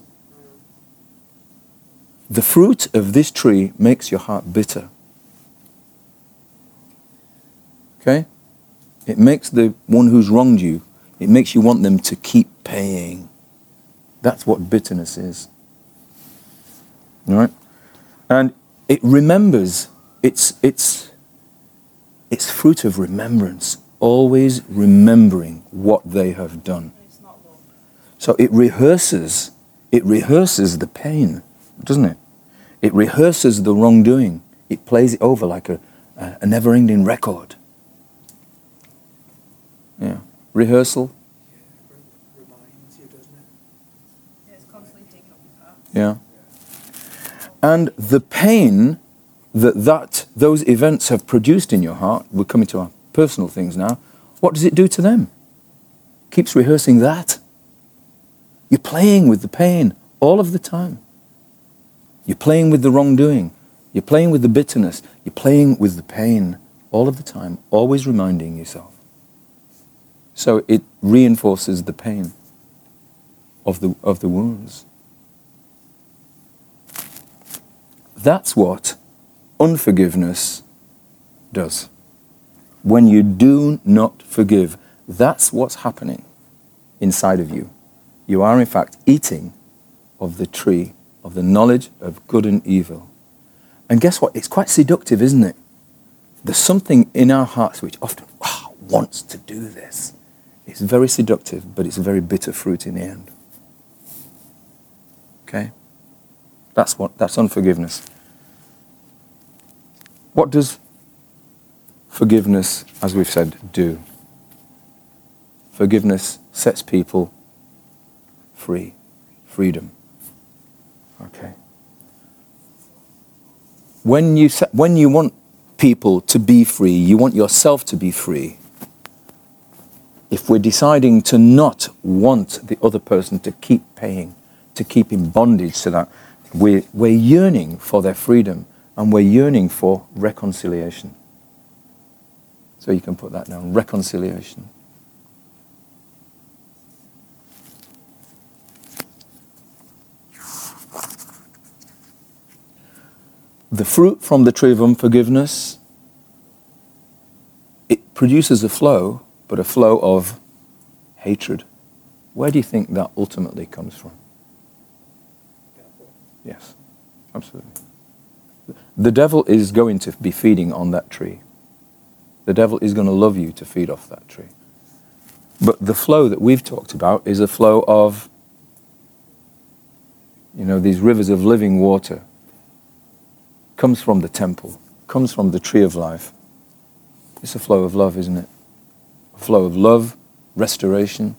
The fruit of this tree makes your heart bitter. Okay? It makes the one who's wronged you, it makes you want them to keep paying. That's what bitterness is. All right? And it remembers, it's, it's, it's fruit of remembrance, always remembering what they have done. So it rehearses, it rehearses the pain, doesn't it? It rehearses the wrongdoing. It plays it over like a, a, a never-ending record. Yeah. Rehearsal. Yeah. And the pain that, that those events have produced in your heart, we're coming to our personal things now, what does it do to them? Keeps rehearsing that. You're playing with the pain all of the time. You're playing with the wrongdoing. You're playing with the bitterness. You're playing with the pain all of the time, always reminding yourself. So it reinforces the pain of the, of the wounds. That's what unforgiveness does. When you do not forgive, that's what's happening inside of you. You are, in fact, eating of the tree of the knowledge of good and evil. And guess what? It's quite seductive, isn't it? There's something in our hearts which often ah, wants to do this. It's very seductive, but it's a very bitter fruit in the end. Okay? That's what that's unforgiveness. What does forgiveness, as we've said, do? Forgiveness sets people free. Freedom. Okay. When you, when you want people to be free, you want yourself to be free. If we're deciding to not want the other person to keep paying, to keep in bondage to that, we're, we're yearning for their freedom and we're yearning for reconciliation. So you can put that down reconciliation. The fruit from the tree of unforgiveness, it produces a flow, but a flow of hatred. Where do you think that ultimately comes from? Yes, absolutely. The devil is going to be feeding on that tree. The devil is going to love you to feed off that tree. But the flow that we've talked about is a flow of, you know, these rivers of living water comes from the temple, comes from the tree of life. It's a flow of love, isn't it? A flow of love, restoration.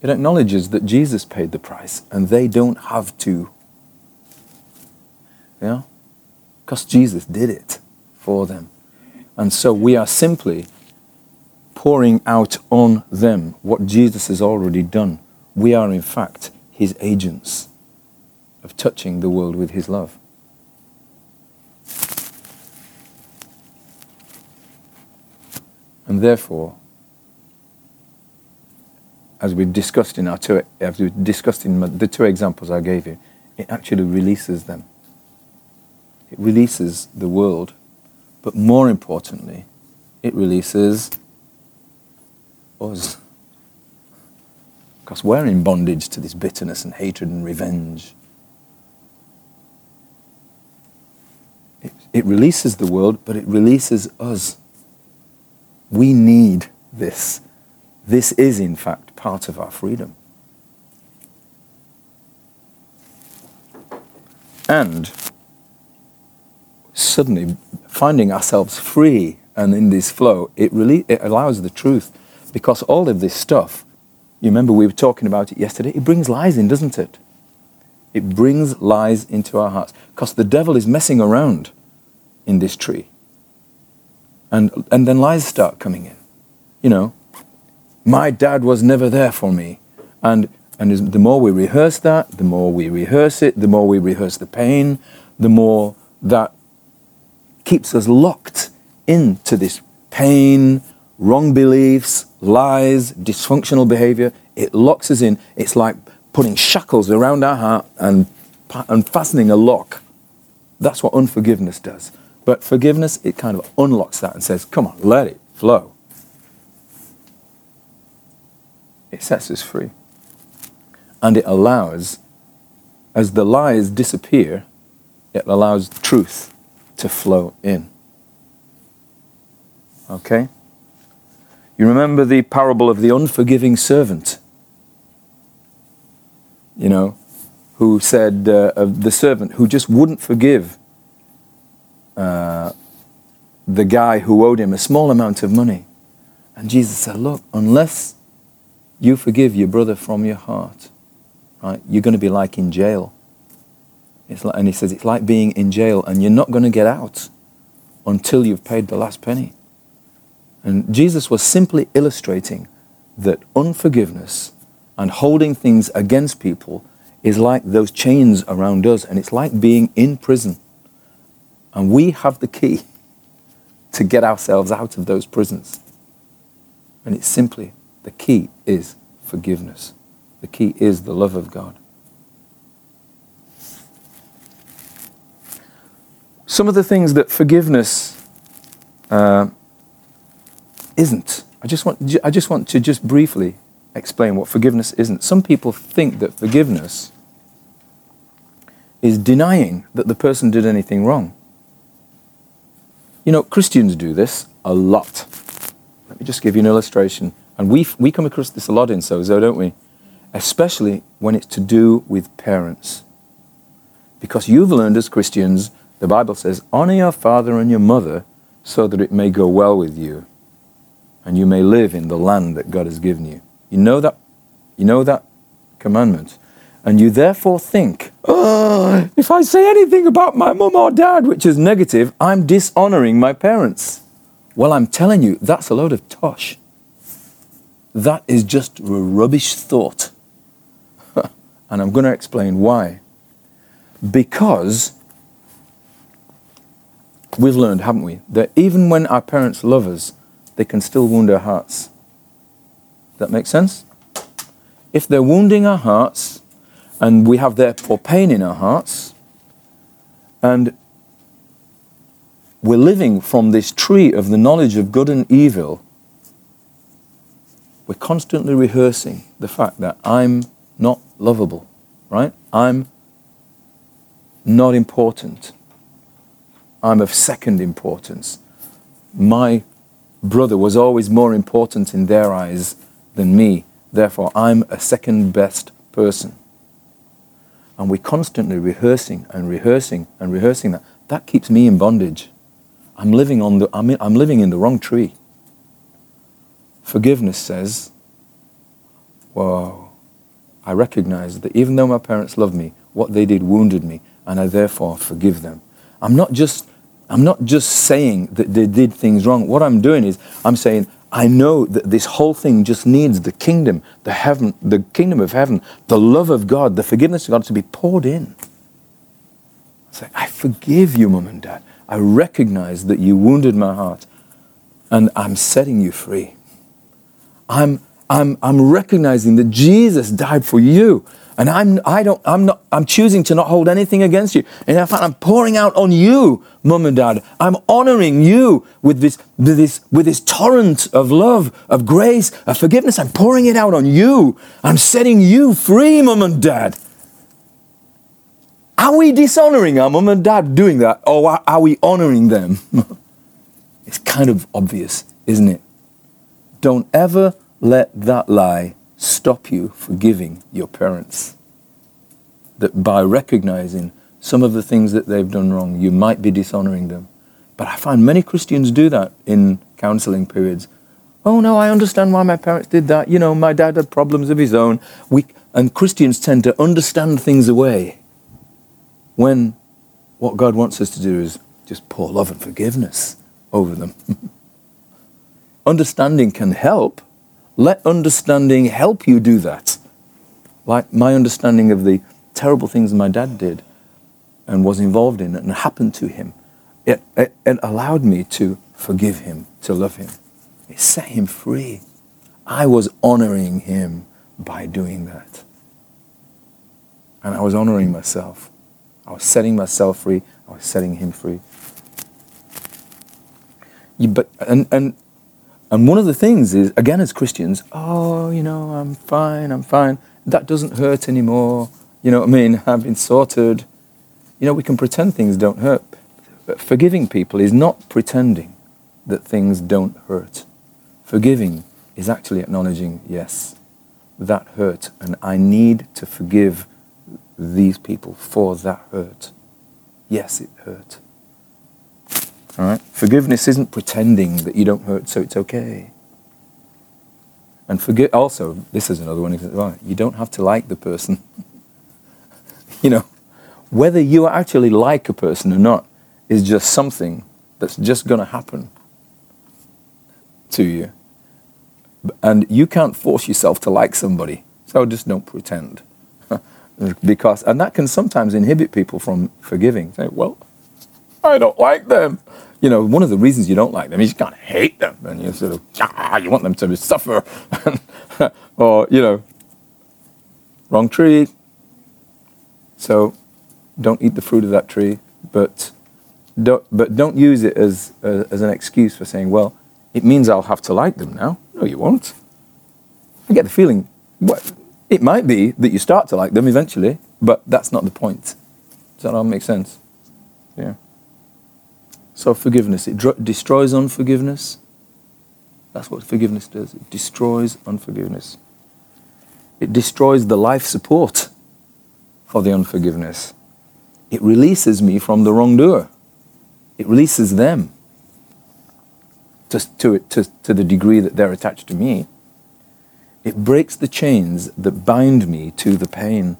It acknowledges that Jesus paid the price and they don't have to. Yeah? Because Jesus did it for them. And so we are simply pouring out on them what Jesus has already done we are, in fact, his agents of touching the world with his love. And therefore, as we've discussed in our two, as we've discussed in the two examples I gave you, it actually releases them. It releases the world, but more importantly, it releases us because we're in bondage to this bitterness and hatred and revenge. It, it releases the world, but it releases us. We need this. This is, in fact, part of our freedom. And suddenly finding ourselves free and in this flow, it, really, it allows the truth because all of this stuff you remember we were talking about it yesterday? It brings lies in, doesn't it? It brings lies into our hearts because the devil is messing around in this tree. And, and then lies start coming in. You know, my dad was never there for me. And, and the more we rehearse that, the more we rehearse it, the more we rehearse the pain, the more that keeps us locked into this pain, wrong beliefs, lies, dysfunctional behavior. It locks us in. It's like putting shackles around our heart and, and fastening a lock. That's what unforgiveness does. But forgiveness, it kind of unlocks that and says, come on, let it flow. It sets us free. And it allows, as the lies disappear, it allows truth to flow in. Okay? You remember the parable of the unforgiving servant? You know, who said, uh, of the servant who just wouldn't forgive uh, the guy who owed him a small amount of money. And Jesus said, Look, unless you forgive your brother from your heart, right, you're going to be like in jail. It's like, and he says, It's like being in jail, and you're not going to get out until you've paid the last penny. And Jesus was simply illustrating that unforgiveness and holding things against people is like those chains around us, and it's like being in prison. And we have the key to get ourselves out of those prisons. And it's simply the key is forgiveness. The key is the love of God. Some of the things that forgiveness uh, isn't. I just want, I just want to just briefly explain what forgiveness isn't. Some people think that forgiveness is denying that the person did anything wrong. You know, Christians do this a lot. Let me just give you an illustration. And we, we come across this a lot in Sozo, don't we? Especially when it's to do with parents. Because you've learned as Christians, the Bible says, honor your father and your mother so that it may go well with you and you may live in the land that God has given you. You know that, you know that commandment. And you therefore think, oh, if I say anything about my mum or dad which is negative, I'm dishonoring my parents. Well, I'm telling you, that's a load of tosh. That is just a rubbish thought. <laughs> and I'm going to explain why. Because we've learned, haven't we, that even when our parents love us, they can still wound our hearts. That makes sense? If they're wounding our hearts, and we have therefore pain in our hearts, and we're living from this tree of the knowledge of good and evil, we're constantly rehearsing the fact that I'm not lovable, right? I'm not important. I'm of second importance. My brother was always more important in their eyes than me. Therefore, I'm a second best person. And we're constantly rehearsing and rehearsing and rehearsing that. That keeps me in bondage. I'm living, on the, I'm, in, I'm living in the wrong tree. Forgiveness says, Whoa, I recognize that even though my parents loved me, what they did wounded me, and I therefore forgive them. I'm not just, I'm not just saying that they did things wrong. What I'm doing is I'm saying, I know that this whole thing just needs the kingdom, the heaven, the kingdom of heaven, the love of God, the forgiveness of God to be poured in. Say, I forgive you, mum and dad. I recognize that you wounded my heart, and I'm setting you free. I'm, I'm, I'm recognizing that Jesus died for you. And I'm, I don't, I'm, not, I'm choosing to not hold anything against you. And in fact, I'm pouring out on you, mum and dad. I'm honoring you with this, with this, with this torrent of love, of grace, of forgiveness. I'm pouring it out on you. I'm setting you free, mum and dad. Are we dishonoring our mum and dad doing that? Or are we honoring them? <laughs> it's kind of obvious, isn't it? Don't ever let that lie stop you forgiving your parents. That by recognizing some of the things that they've done wrong, you might be dishonoring them. But I find many Christians do that in counseling periods. Oh no, I understand why my parents did that. You know, my dad had problems of his own. We, and Christians tend to understand things away when what God wants us to do is just pour love and forgiveness over them. <laughs> Understanding can help, let understanding help you do that. Like my understanding of the terrible things my dad did and was involved in and happened to him, it, it, it allowed me to forgive him, to love him. It set him free. I was honoring him by doing that. And I was honoring myself. I was setting myself free. I was setting him free. You, but, and, and and one of the things is, again, as Christians, oh, you know, I'm fine, I'm fine. That doesn't hurt anymore. You know what I mean? <laughs> I've been sorted. You know, we can pretend things don't hurt. But forgiving people is not pretending that things don't hurt. Forgiving is actually acknowledging, yes, that hurt, and I need to forgive these people for that hurt. Yes, it hurt. All right? Forgiveness isn't pretending that you don't hurt, so it's okay. And forget also, this is another one. Right, you don't have to like the person. <laughs> you know, whether you actually like a person or not is just something that's just going to happen to you. And you can't force yourself to like somebody, so just don't pretend. <laughs> because, and that can sometimes inhibit people from forgiving. Say, well, I don't like them you know, one of the reasons you don't like them is you can't hate them and you sort of, ah, you want them to <laughs> suffer. <laughs> or, you know, wrong tree. So don't eat the fruit of that tree, but don't, but don't use it as, uh, as an excuse for saying, well, it means I'll have to like them now. No, you won't. I get the feeling, what, it might be that you start to like them eventually, but that's not the point. Does that all make sense? Yeah. So forgiveness, it destroys unforgiveness. That's what forgiveness does. It destroys unforgiveness. It destroys the life support for the unforgiveness. It releases me from the wrongdoer. It releases them to, to, to, to the degree that they're attached to me. It breaks the chains that bind me to the pain.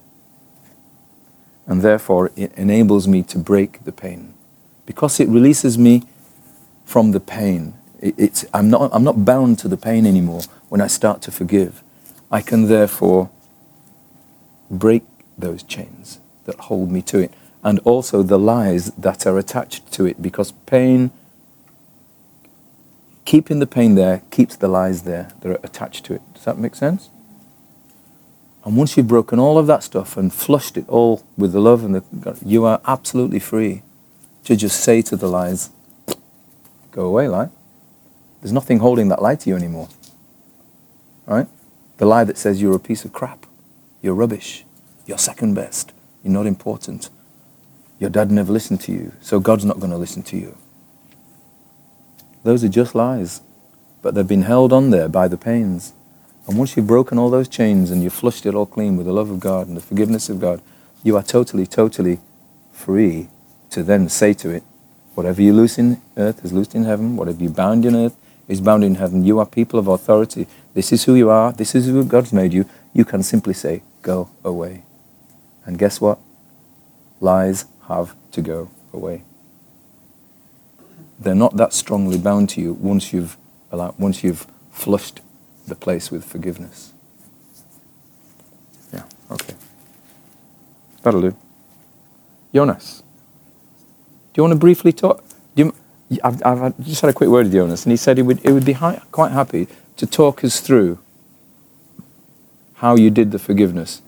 And therefore, it enables me to break the pain. Because it releases me from the pain. It, it's, I'm, not, I'm not bound to the pain anymore when I start to forgive. I can therefore break those chains that hold me to it. And also the lies that are attached to it. Because pain, keeping the pain there, keeps the lies there that are attached to it. Does that make sense? And once you've broken all of that stuff and flushed it all with the love and the, you are absolutely free to just say to the lies, go away, lie. There's nothing holding that lie to you anymore. Right? The lie that says you're a piece of crap, you're rubbish, you're second best, you're not important, your dad never listened to you, so God's not going to listen to you. Those are just lies, but they've been held on there by the pains. And once you've broken all those chains and you've flushed it all clean with the love of God and the forgiveness of God, you are totally, totally free to then say to it, whatever you loose in earth is loosed in heaven, whatever you bound in earth is bound in heaven. You are people of authority. This is who you are. This is who God's made you. You can simply say, go away. And guess what? Lies have to go away. They're not that strongly bound to you once you've, once you've flushed the place with forgiveness. Yeah, okay. That'll do. Jonas, you want to briefly talk? Do you, I've, I've just had a quick word with Jonas, and he said he would, he would be hi, quite happy to talk us through how you did the forgiveness.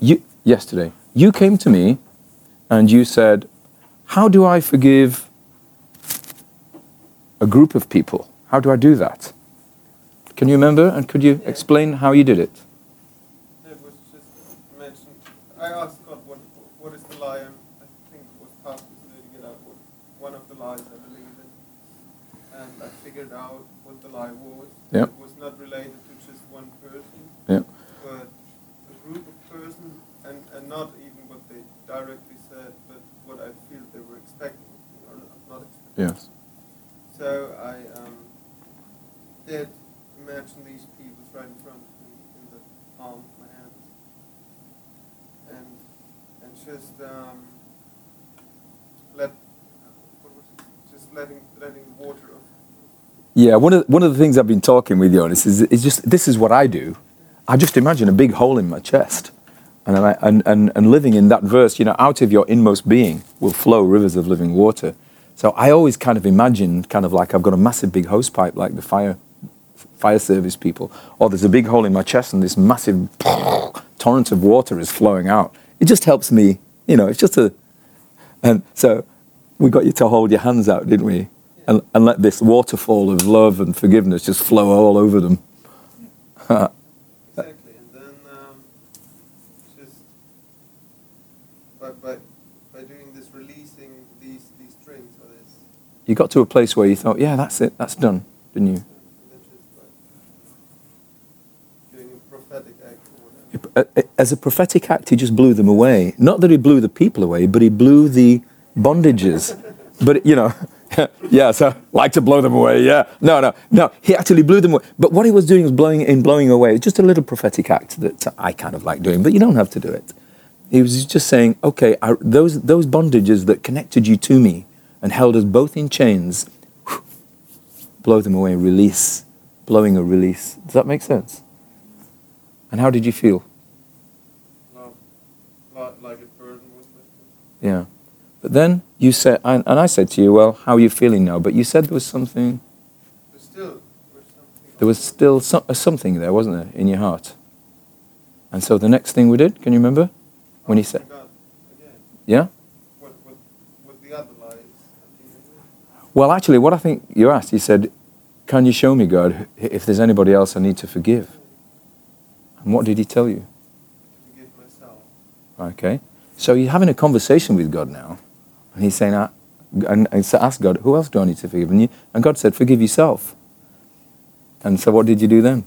You, yesterday. You came to me and you said, How do I forgive a group of people? How do I do that? Can you remember? And could you explain how you did it? It was just mentioned. I asked God what what is the lie, and I think it was Pastor get out what one of the lies I believe in, and I figured out what the lie was. It was not related to just one person, Yep. but a group of persons, and, and not even what they directly said, but what I feel they were expecting or not, not expecting. Yes. So I um, did imagine these people right in front of me in the palm of my hand, and and just um, let what was it? just letting letting water of Yeah, one of, one of the things I've been talking with Jonas is, is just this is what I do. I just imagine a big hole in my chest. And, I, and, and, and living in that verse, you know, out of your inmost being will flow rivers of living water. So I always kind of imagine, kind of like I've got a massive big hose pipe, like the fire, fire service people, or there's a big hole in my chest and this massive <laughs> torrent of water is flowing out. It just helps me, you know, it's just a. And so we got you to hold your hands out, didn't we? And, and let this waterfall of love and forgiveness just flow all over them. exactly, and then um, just by, by by doing this, releasing these these strings or this, You got to a place where you thought, yeah, that's it, that's done, didn't you? and then just like doing a prophetic act or whatever. Uh, As a prophetic act, he just blew them away. Not that he blew the people away, but he blew the bondages. but, you know, <laughs> yeah, so like to blow them away, yeah. No, no, no, he actually blew them away. But what he was doing was blowing in blowing away, just a little prophetic act that I kind of like doing, but you don't have to do it. He was just saying, okay, I, those, those bondages that connected you to me and held us both in chains, blow them away, release, blowing a release. Does that make sense? And how did you feel? Love, like, like a burden was lifted. Yeah. But then you said, and, and I said to you, well, how are you feeling now? But you said there was something, still, there was still some, uh, something there, wasn't there, in your heart? And so the next thing we did, can you remember? When he said, yeah? Well, actually, what I think you asked, he said, Can you show me, God, if there's anybody else I need to forgive? And what did he tell you? Forgive myself. Okay. So you're having a conversation with God now. And he's saying, "Ah," and I s- asked God, Who else do I need to forgive? And, you, and God said, Forgive yourself. And so what did you do then?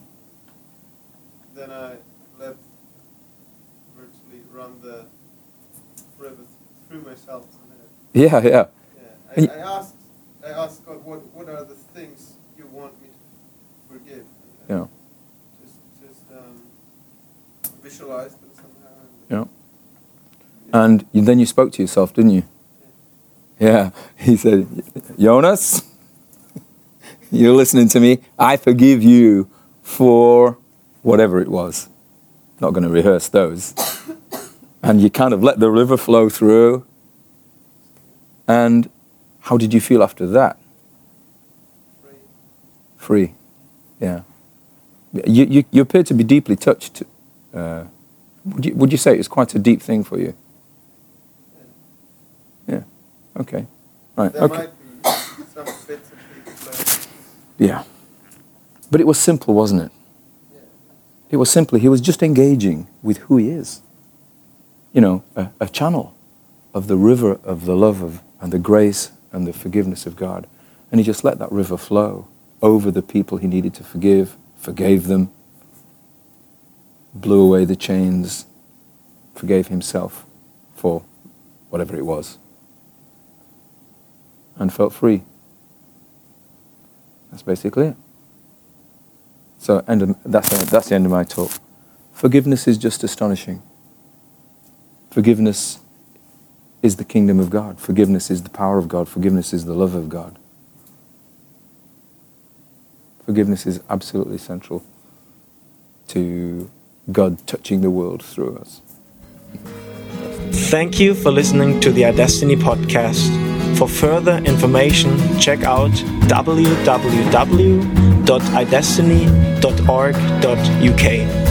Then I let virtually run the river through myself. And Yeah, yeah. yeah, I, I asked, I asked God, what, what are the things you want me to forgive? And Yeah. Just, just um, visualize them somehow. Yeah. And you, then you spoke to yourself, didn't you? Yeah. He said, Jonas, you're listening to me. I forgive you for whatever it was. Not going to rehearse those. And you kind of let the river flow through. And how did you feel after that? Free. Free. Yeah. You, you, you appear to be deeply touched. Uh, would, you, would you say it's quite a deep thing for you? Okay. Right. There okay. might be some bits and pieces left. Yeah. But it was simple, wasn't it? It was simply, he was just engaging with who he is. You know, a, a channel of the river of the love of, and the grace and the forgiveness of God. And he just let that river flow over the people he needed to forgive, forgave them, blew away the chains, forgave himself for whatever it was, and felt free. That's basically it. So end of, that's, that's the end of my talk. Forgiveness is just astonishing. Forgiveness is the kingdom of God. Forgiveness is the power of God. Forgiveness is the love of God. Forgiveness is absolutely central to God touching the world through us. Thank you for listening to the iDestiny podcast. For further information, check out www.idestiny.org.uk.